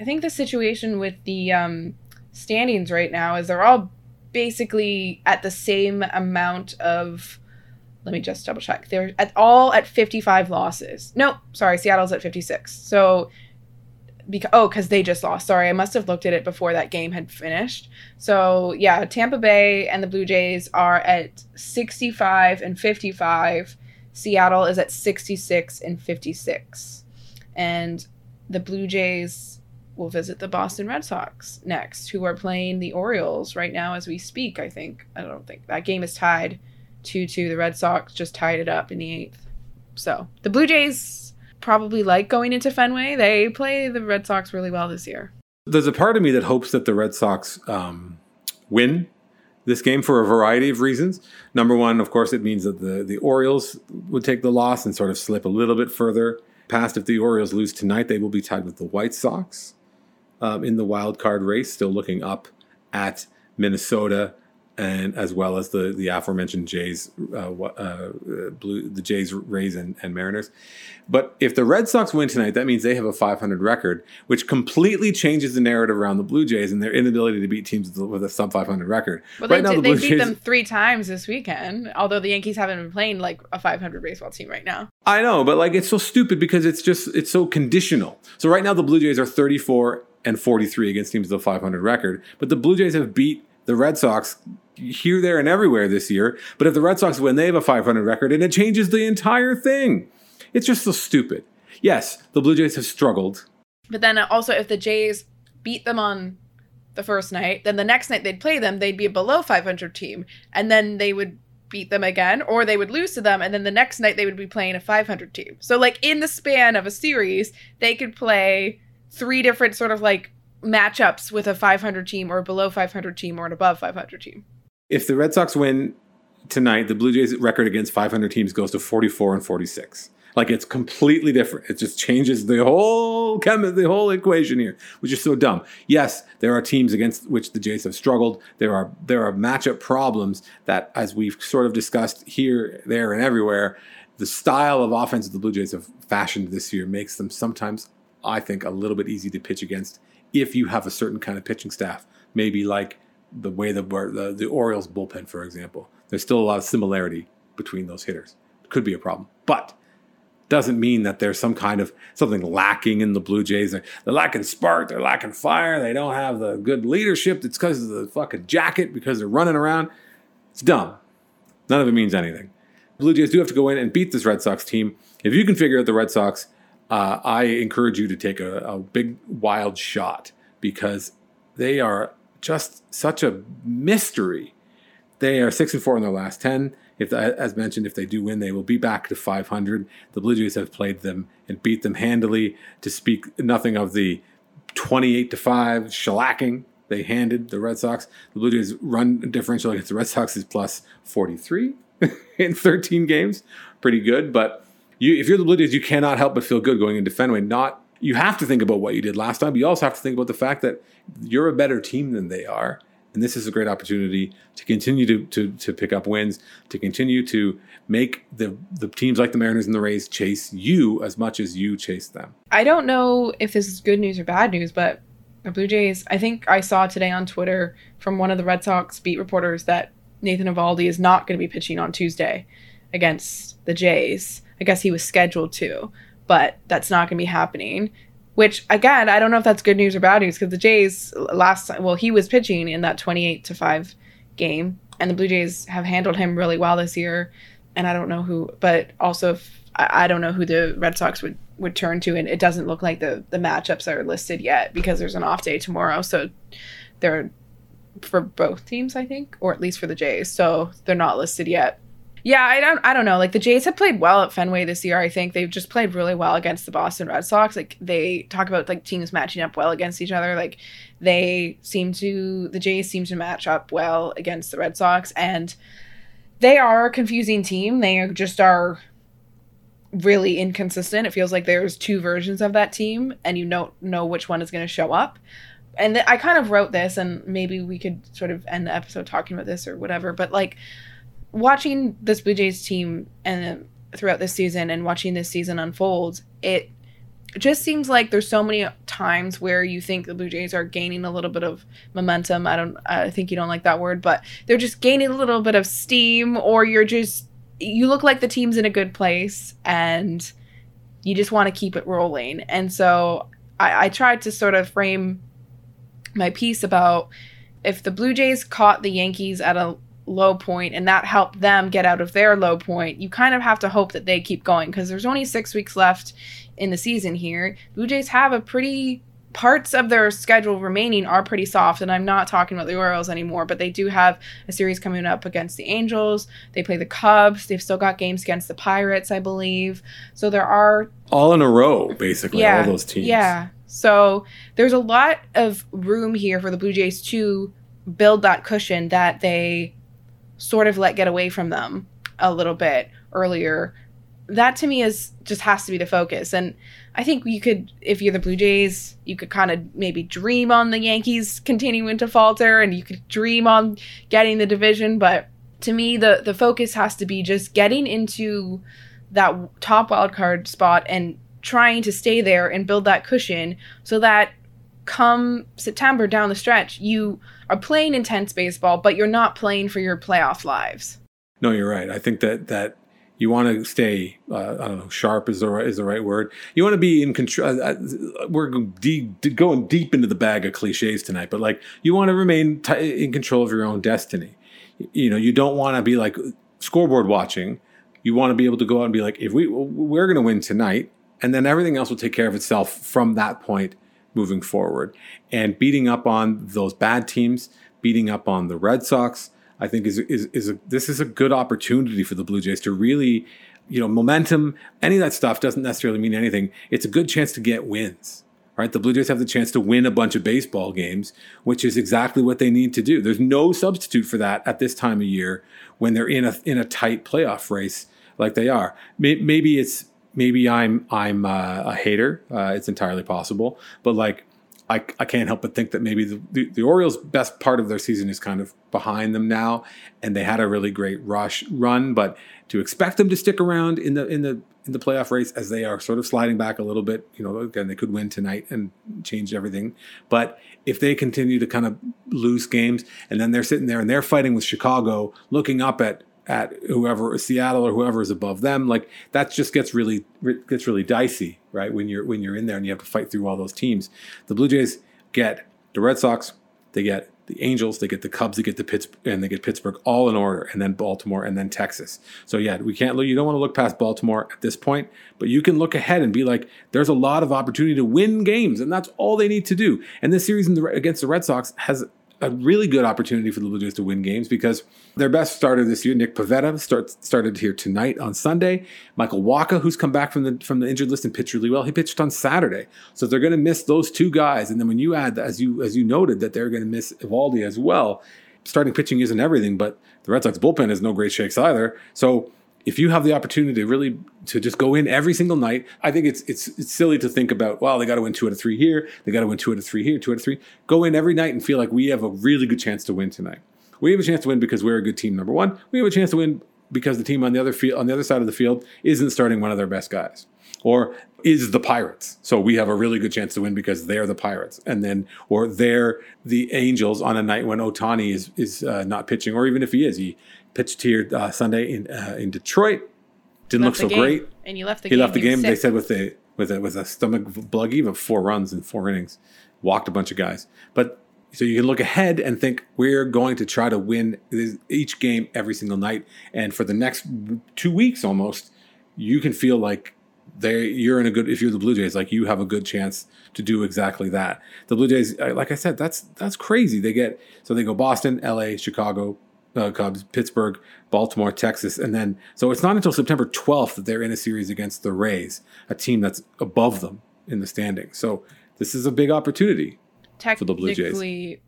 I think the situation with the um, standings right now is they're all basically at the same amount of. Let me just double check. They're at all at 55 losses. No, sorry, Seattle's at 56. So, because oh, because they just lost. Sorry, I must have looked at it before that game had finished. So yeah, Tampa Bay and the Blue Jays are at 65 and 55. Seattle is at 66 and 56. And the Blue Jays will visit the Boston Red Sox next, who are playing the Orioles right now as we speak, I think. I don't think that game is tied 2 2. The Red Sox just tied it up in the eighth. So the Blue Jays probably like going into Fenway. They play the Red Sox really well this year. there's a part of me that hopes that the Red Sox um, win this game for a variety of reasons. Number one, of course, it means that the the Orioles would take the loss and sort of slip a little bit further past. If the Orioles lose tonight, they will be tied with the White Sox um, in the wild card race, still looking up at Minnesota and as well as the the aforementioned Jays, uh, uh, blue the Jays, Rays, and, and Mariners. But if the Red Sox win tonight, that means they have a 500 record, which completely changes the narrative around the Blue Jays and their inability to beat teams with a- sub 500 record. Well, right they, now, the they Blue beat Jays. them three times this weekend, although the Yankees haven't been playing like a 500 baseball team right now. I know, but like it's so stupid because it's just it's so conditional. So right now the Blue Jays are 34 and 43 against teams with a 500 record, but the Blue Jays have beat the Red Sox here, there, and everywhere this year. But if the Red Sox win, they have a 500 record, and it changes the entire thing. It's just so stupid. Yes, the Blue Jays have struggled. But then also, if the Jays beat them on the first night, then the next night they'd play them, they'd be a below 500 team, and then they would beat them again, or they would lose to them, and then the next night they would be playing a 500 team. So, like in the span of a series, they could play three different sort of like matchups with a 500 team, or a below 500 team, or an above 500 team. If the Red Sox win tonight, the Blue Jays record against 500 teams goes to 44 and 46. Like it's completely different. It just changes the whole chem- the whole equation here, which is so dumb. Yes, there are teams against which the Jays have struggled. There are there are matchup problems that, as we've sort of discussed here, there, and everywhere, the style of offense that the Blue Jays have fashioned this year makes them sometimes, I think, a little bit easy to pitch against if you have a certain kind of pitching staff. Maybe like the way the the, the Orioles bullpen, for example. There's still a lot of similarity between those hitters. Could be a problem, but doesn't mean that there's some kind of something lacking in the Blue Jays. They're, they're lacking spark, they're lacking fire, they don't have the good leadership. It's because of the fucking jacket, because they're running around. It's dumb. None of it means anything. Blue Jays do have to go in and beat this Red Sox team. If you can figure out the Red Sox, uh, I encourage you to take a, a big wild shot because they are just such a mystery. They are six and four in their last ten. If, as mentioned, if they do win, they will be back to 500. The Blue Jays have played them and beat them handily. To speak nothing of the 28 to five shellacking they handed the Red Sox. The Blue Jays run differential against the Red Sox is plus 43 *laughs* in 13 games. Pretty good, but you, if you're the Blue Jays, you cannot help but feel good going into Fenway. Not you have to think about what you did last time, but you also have to think about the fact that you're a better team than they are. And this is a great opportunity to continue to, to, to pick up wins, to continue to make the, the teams like the Mariners and the Rays chase you as much as you chase them. I don't know if this is good news or bad news, but the Blue Jays, I think I saw today on Twitter from one of the Red Sox beat reporters that Nathan Eovaldi is not going to be pitching on Tuesday against the Jays. I guess he was scheduled to, but that's not going to be happening. Which again, I don't know if that's good news or bad news because the Jays last well he was pitching in that 28 to 5 game and the Blue Jays have handled him really well this year. and I don't know who, but also if, I, I don't know who the Red Sox would would turn to, and it doesn't look like the the matchups are listed yet because there's an off day tomorrow, so they're for both teams, I think, or at least for the Jays, so they're not listed yet. Yeah, I don't I don't know. Like the Jays have played well at Fenway this year. I think they've just played really well against the Boston Red Sox. Like they talk about like teams matching up well against each other. Like they seem to the Jays seem to match up well against the Red Sox and they are a confusing team. They just are really inconsistent. It feels like there's two versions of that team and you don't know which one is going to show up. And th- I kind of wrote this and maybe we could sort of end the episode talking about this or whatever, but like watching this Blue Jays team and throughout this season and watching this season unfold, it just seems like there's so many times where you think the Blue Jays are gaining a little bit of momentum. I don't I think you don't like that word, but they're just gaining a little bit of steam or you're just you look like the team's in a good place and you just want to keep it rolling. And so I, I tried to sort of frame my piece about if the Blue Jays caught the Yankees at a low point and that helped them get out of their low point, you kind of have to hope that they keep going because there's only six weeks left in the season here. Blue Jays have a pretty parts of their schedule remaining are pretty soft and i'm not talking about the orioles anymore but they do have a series coming up against the angels they play the cubs they've still got games against the pirates i believe so there are all in a row, basically, yeah, all those teams. yeah so there's a lot of room here for the blue jays to build that cushion that they sort of let get away from them a little bit earlier. That to me is just has to be the focus. And i think you could if you're the blue jays you could kind of maybe dream on the yankees continuing to falter and you could dream on getting the division. But to me the the focus has to be just getting into that top wild card spot and trying to stay there and build that cushion so that come september down the stretch you are playing intense baseball but you're not playing for your playoff lives No, you're right. I think that that you want to stay. Uh, I don't know. Sharp is the right, is the right word. You want to be in control. Uh, uh, we're going deep into the bag of cliches tonight, but like you want to remain t- in control of your own destiny. You know, you don't want to be like scoreboard watching. You want to be able to go out and be like, if we we're going to win tonight, and then everything else will take care of itself from that point moving forward. And beating up on those bad teams, beating up on the Red Sox, I think is is is a, this is a good opportunity for the Blue Jays to really, you know, momentum. Any of that stuff doesn't necessarily mean anything. It's a good chance to get wins. Right, the Blue Jays have the chance to win a bunch of baseball games, which is exactly what they need to do. There's no substitute for that at this time of year when they're in a in a tight playoff race like they are. Maybe it's maybe I'm I'm uh, a hater. Uh, it's entirely possible, but like I, I can't help but think that maybe the, the, the, Orioles' best part of their season is kind of behind them now, and they had a really great rush run. But to expect them to stick around in the in the in the playoff race as they are sort of sliding back a little bit, you know, again they could win tonight and change everything. But if they continue to kind of lose games, and then they're sitting there and they're fighting with Chicago, looking up at at whoever Seattle or whoever is above them, like that just gets really gets really dicey, right? When you're when you're in there and you have to fight through all those teams. The Blue Jays get the Red Sox, they get the Angels, they get the Cubs, they get the Pittsburgh, and they get Pittsburgh all in order, and then Baltimore, and then Texas. So yeah, we can't look. You don't want to look past Baltimore at this point, but you can look ahead and be like, there's a lot of opportunity to win games, and that's all they need to do. And this series the, against the Red Sox has a really good opportunity for the Blue Jays to win games because their best starter this year, Nick starts started here tonight on Sunday. Michael Wacha, who's come back from the from the injured list and pitched really well, he pitched on Saturday. So they're going to miss those two guys, and then when you add, as you as you noted, that they're going to miss Eovaldi as well. Starting pitching isn't everything, but the Red Sox bullpen is no great shakes either. So if you have the opportunity to really to just go in every single night, I think it's it's it's silly to think about. Well, they got to win two out of three here. They got to win two out of three here. Two out of three. Go in every night and feel like we have a really good chance to win tonight. We have a chance to win because we're a good team. Number one, we have a chance to win because the team on the other field on the other side of the field isn't starting one of their best guys or is the Pirates. So we have a really good chance to win because they're the Pirates. And then, or they're the Angels on a night when Ohtani is is uh, not pitching, or even if he is, he pitched here uh, Sunday in uh, in Detroit. Didn't Left look so great. And you left the He game. left the game. They said with a with a with a stomach bluggy of four runs in four innings, walked a bunch of guys. But So you can look ahead and think we're going to try to win each game every single night. And for the next two weeks almost, you can feel like they you're in a good if you're the Blue Jays, like you have a good chance to do exactly that. The Blue Jays, uh, like I said, that's that's crazy. They get so they go Boston, LA, Chicago, uh, Cubs, Pittsburgh, Baltimore, Texas, and then so it's not until September 12th that they're in a series against the Rays, a team that's above them in the standings. So this is a big opportunity for the Blue Jays.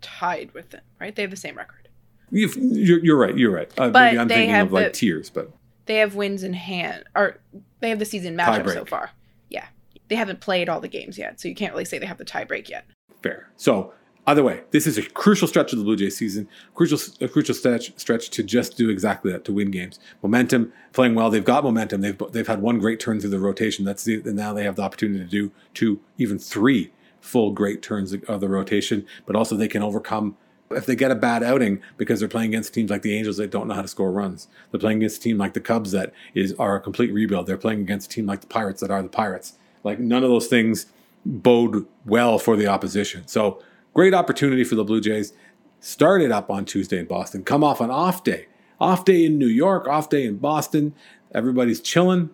Tied with them, right? They have the same record. You're, you're right. You're right. Uh, But maybe I'm they thinking have of like the- tiers, but They have wins in hand, or they have the season matchup so far. Yeah, they haven't played all the games yet, so you can't really say they have the tiebreak yet. fair. So either way, this is a crucial stretch of the Blue Jays season. Crucial, a crucial stretch stretch to just do exactly that to win games. Momentum, playing well. They've got momentum. They've they've had one great turn through the rotation. That's the, and now they have the opportunity to do two, even three full great turns of the rotation. But also they can overcome. If they get a bad outing because they're playing against teams like the Angels that don't know how to score runs, they're playing against a team like the Cubs that is are a complete rebuild. They're playing against a team like the Pirates that are the Pirates. Like none of those things bode well for the opposition. So great opportunity for the Blue Jays. Started up on Tuesday in Boston. Come off an off day. Off day in New York, off day in Boston. Everybody's chilling.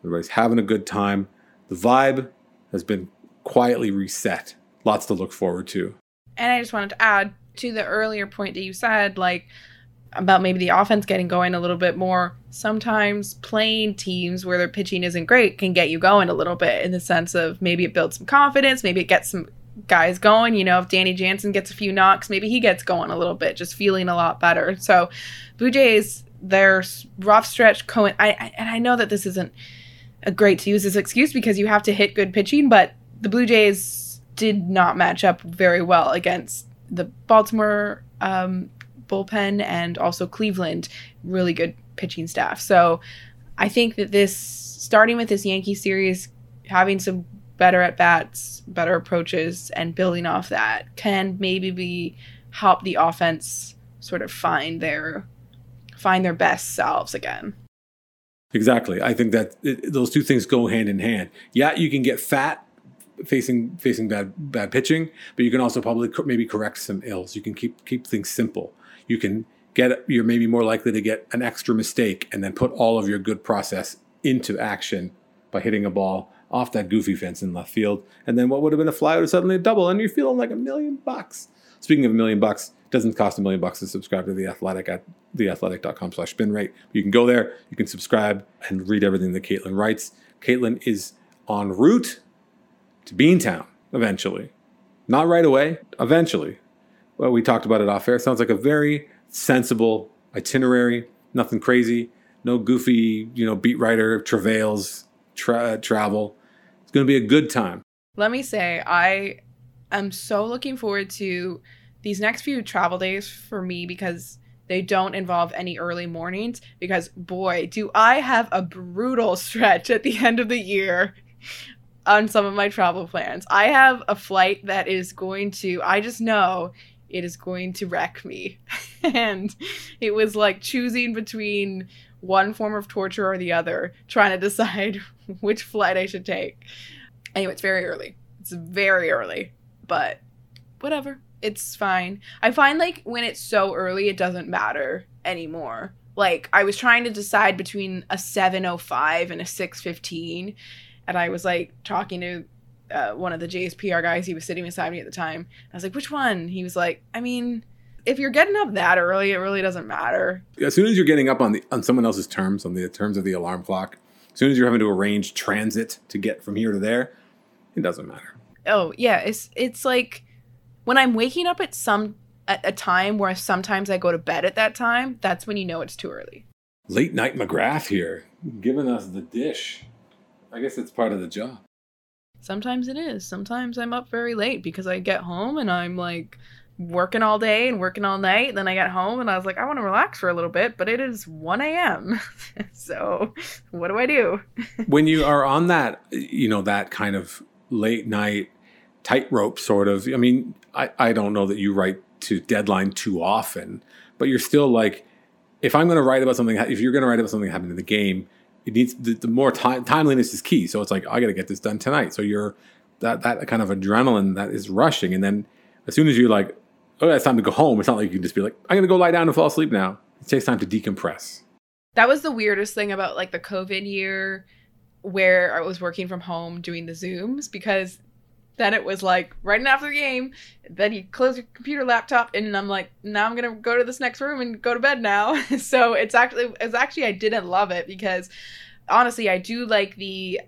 Everybody's having a good time. The vibe has been quietly reset. Lots to look forward to. And I just wanted to add to the earlier point that you said, like about maybe the offense getting going a little bit more. Sometimes playing teams where their pitching isn't great can get you going a little bit in the sense of maybe it builds some confidence, maybe it gets some guys going. You know, if Danny Jansen gets a few knocks, maybe he gets going a little bit, just feeling a lot better. So, Blue Jays, their rough stretch, Cohen, I, I and I know that this isn't a great to use this excuse because you have to hit good pitching, but the Blue Jays did not match up very well against the Baltimore um, bullpen and also Cleveland, really good pitching staff. So I think that this, starting with this Yankee series, having some better at bats, better approaches, and building off that can maybe be help the offense sort of find their find their best selves again. Exactly. I think that it, those two things go hand in hand. Yeah, you can get fat facing facing bad bad pitching, but you can also probably cor- maybe correct some ills. You can keep keep things simple. You can get you're maybe more likely to get an extra mistake and then put all of your good process into action by hitting a ball off that goofy fence in left field. And then what would have been a fly out is suddenly a double, and you're feeling like a million bucks. Speaking of a million bucks, it doesn't cost a million bucks to subscribe to the athletic at theathletic.com slash spinrate. You can go there, you can subscribe and read everything that Kaitlyn writes. Kaitlyn is en route to Beantown eventually. Not right away, eventually. Well, we talked about it off air. Sounds like a very sensible itinerary, nothing crazy, no goofy, you know, beat writer travails, tra- travel. It's going to be a good time. Let me say, I am so looking forward to these next few travel days for me because they don't involve any early mornings. Because, boy, do I have a brutal stretch at the end of the year on some of my travel plans. I have a flight that is going to, I just know it is going to wreck me. *laughs* and it was like choosing between one form of torture or the other, trying to decide *laughs* which flight I should take. Anyway, it's very early. It's very early, but whatever. It's fine. I find like when it's so early, it doesn't matter anymore. Like I was trying to decide between a 7:05 and a 6:15, and I was like talking to uh, one of the Jays PR guys. He was sitting beside me at the time. I was like, "Which one?" He was like, "I mean, if you're getting up that early, it really doesn't matter." As soon as you're getting up on the on someone else's terms, on the terms of the alarm clock, as soon as you're having to arrange transit to get from here to there, it doesn't matter. Oh yeah, it's it's like when I'm waking up at some at a time where sometimes I go to bed at that time. That's when you know it's too early. Late night McGrath here, giving us the dish. I guess it's part of the job. Sometimes it is. Sometimes I'm up very late because I get home and I'm like working all day and working all night. Then I get home and I was like, I want to relax for a little bit, but it is 1 a.m. *laughs* so what do I do? *laughs* when you are on that, you know, that kind of late night tightrope sort of, I mean, I, I don't know that you write to deadline too often, but you're still like, if I'm going to write about something, if you're going to write about something happening in the game, it needs the, the more time, timeliness is key. So it's like, I got to get this done tonight. So you're that, that kind of adrenaline that is rushing. And then As soon as you're like, oh, it's time to go home, it's not like you can just be like, I'm going to go lie down and fall asleep now. It takes time to decompress. That was the weirdest thing about like the COVID year where I was working from home doing the Zooms because then it was like right after the game, then you close your computer laptop and I'm like, now I'm gonna go to this next room and go to bed now. *laughs* so it's actually it's actually I didn't love it because honestly I do like the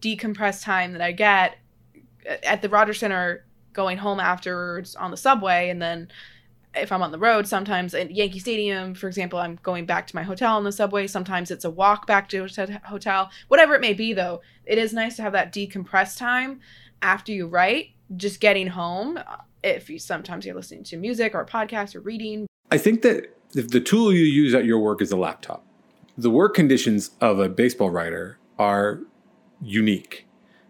decompressed time that I get at the Rogers Center going home afterwards on the subway and then if I'm on the road, sometimes at Yankee Stadium, for example, I'm going back to my hotel on the subway. Sometimes it's a walk back to a hotel. Whatever it may be, though, it is nice to have that decompressed time after you write, just getting home. Uh, if you sometimes you're listening to music or a podcast or reading. I think that if the tool you use at your work is a laptop, the work conditions of a baseball writer are unique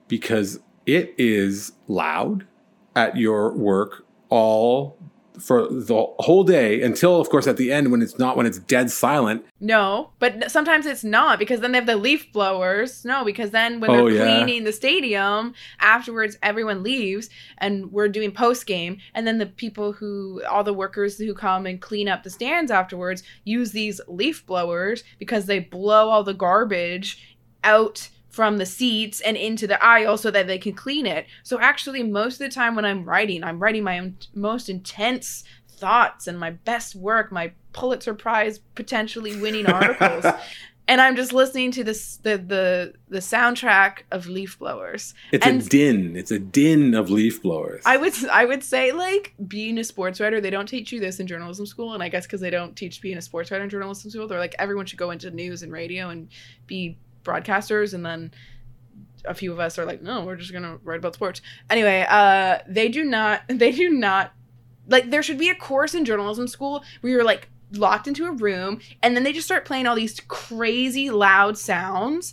because it is loud at your work all for the whole day until of course at the end when it's not when it's dead silent. No but sometimes it's not because then they have the leaf blowers. No because then when Oh, they're yeah. cleaning the stadium afterwards everyone leaves and we're doing post game and then the people who all the workers who come and clean up the stands afterwards use these leaf blowers because they blow all the garbage out from the seats and into the aisle so that they can clean it. So actually most of the time when I'm writing, I'm writing my own most intense thoughts and my best work, my Pulitzer Prize potentially winning *laughs* articles. and I'm just listening to this the the the soundtrack of leaf blowers. it's And- a din it's a din of leaf blowers I would I would say like being a sports writer, they don't teach you this in journalism school, and I guess because they don't teach being a sports writer in journalism school, they're like everyone should go into news and radio and be broadcasters, and then a few of us are like, no, we're just gonna write about sports. Anyway, uh, they do not *laughs* they do not like there should be a course in journalism school where you're like locked into a room and then they just start playing all these crazy loud sounds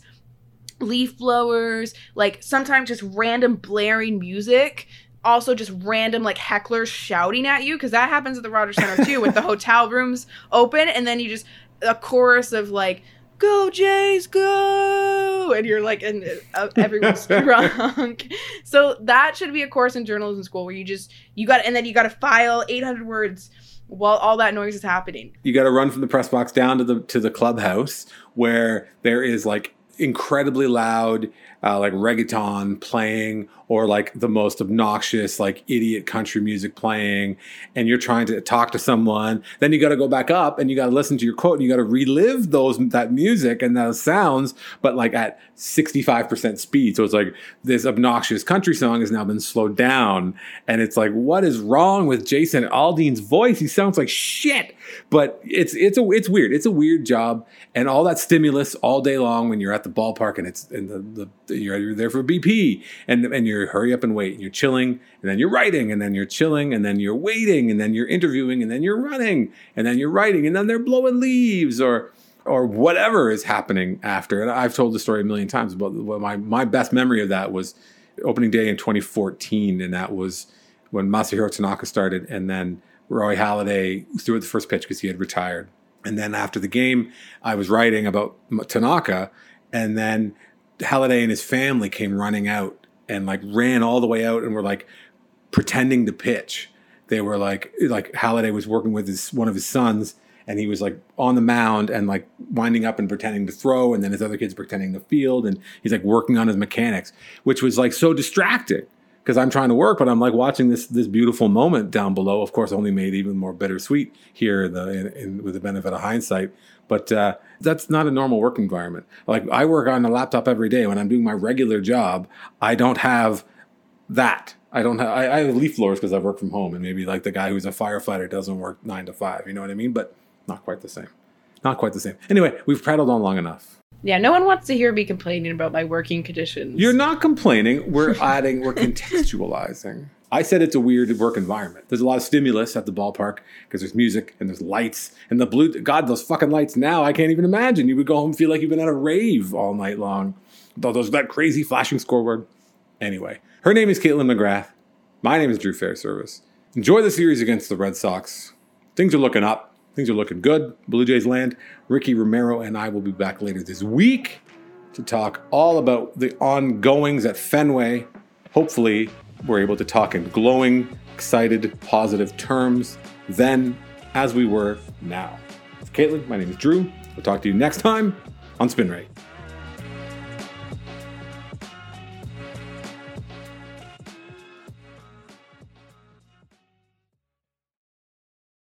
leaf blowers like sometimes just random blaring music also just random like hecklers shouting at you because that happens at the Rogers Center too with the *laughs* hotel rooms open and then you just a chorus of like go Jays go! And you're like and uh, everyone's *laughs* drunk. So that should be a course in journalism school where you just you got and then you got to file 800 words while all that noise is happening. You got to run from the press box down to the to the clubhouse where there is like incredibly loud uh, like reggaeton playing or like the most obnoxious like idiot country music playing and you're trying to talk to someone then you got to go back up and you got to listen to your quote and you got to relive those that music and those sounds but like at 65% speed. So it's like this obnoxious country song has now been slowed down. And it's like what is wrong with Jason Aldean's voice? He sounds like shit. But it's it's a it's weird. It's a weird job. And all that stimulus all day long when you're at the ballpark and it's and the, the you're, you're there for BP and and you're hurry up and wait and you're chilling and then you're writing and then you're chilling and then you're waiting and then you're interviewing and then you're running and then you're writing and then they're blowing leaves or or whatever is happening after and I've told the story a million times but my my best memory of that was opening day in 2014 and that was when Masahiro Tanaka started and then Roy Halladay threw the first pitch because he had retired. And then after the game, I was writing about Tanaka, and then Halladay and his family came running out and like ran all the way out and were like pretending to pitch. They were like like Halladay was working with his one of his sons, and he was like on the mound and like winding up and pretending to throw, and then his other kids pretending to field, and he's like working on his mechanics, which was like so distracting because I'm trying to work, but I'm like watching this this beautiful moment down below. Of course, only made even more bittersweet here in the in, in, with the benefit of hindsight. But uh, that's not a normal work environment. Like I work on a laptop every day when I'm doing my regular job. I don't have that. I don't have. I, I have leaf blowers because I work from home, and maybe like the guy who's a firefighter doesn't work nine to five. You know what I mean? But not quite the same. Not quite the same. Anyway, we've prattled on long enough. yeah no one wants to hear me complaining about my working conditions You're not complaining. We're *laughs* adding, we're contextualizing. I said it's a weird work environment. There's a lot of stimulus at the ballpark because there's music and there's lights and the blue. God, those fucking lights now, I can't even imagine. You would go home and feel like you've been at a rave all night long. Those that crazy flashing scoreboard. Anyway, her name is Kaitlyn McGrath. My name is Drew Fairservice. Enjoy the series against the Red Sox. Things are looking up. Things are looking good. Blue Jays land. Ricky Romero and I will be back later this week to talk all about the ongoings at Fenway. Hopefully, were able to talk in glowing, excited, positive terms then as we were now. Kaitlyn, my name is Drew. We'll talk to you next time on Spinrate.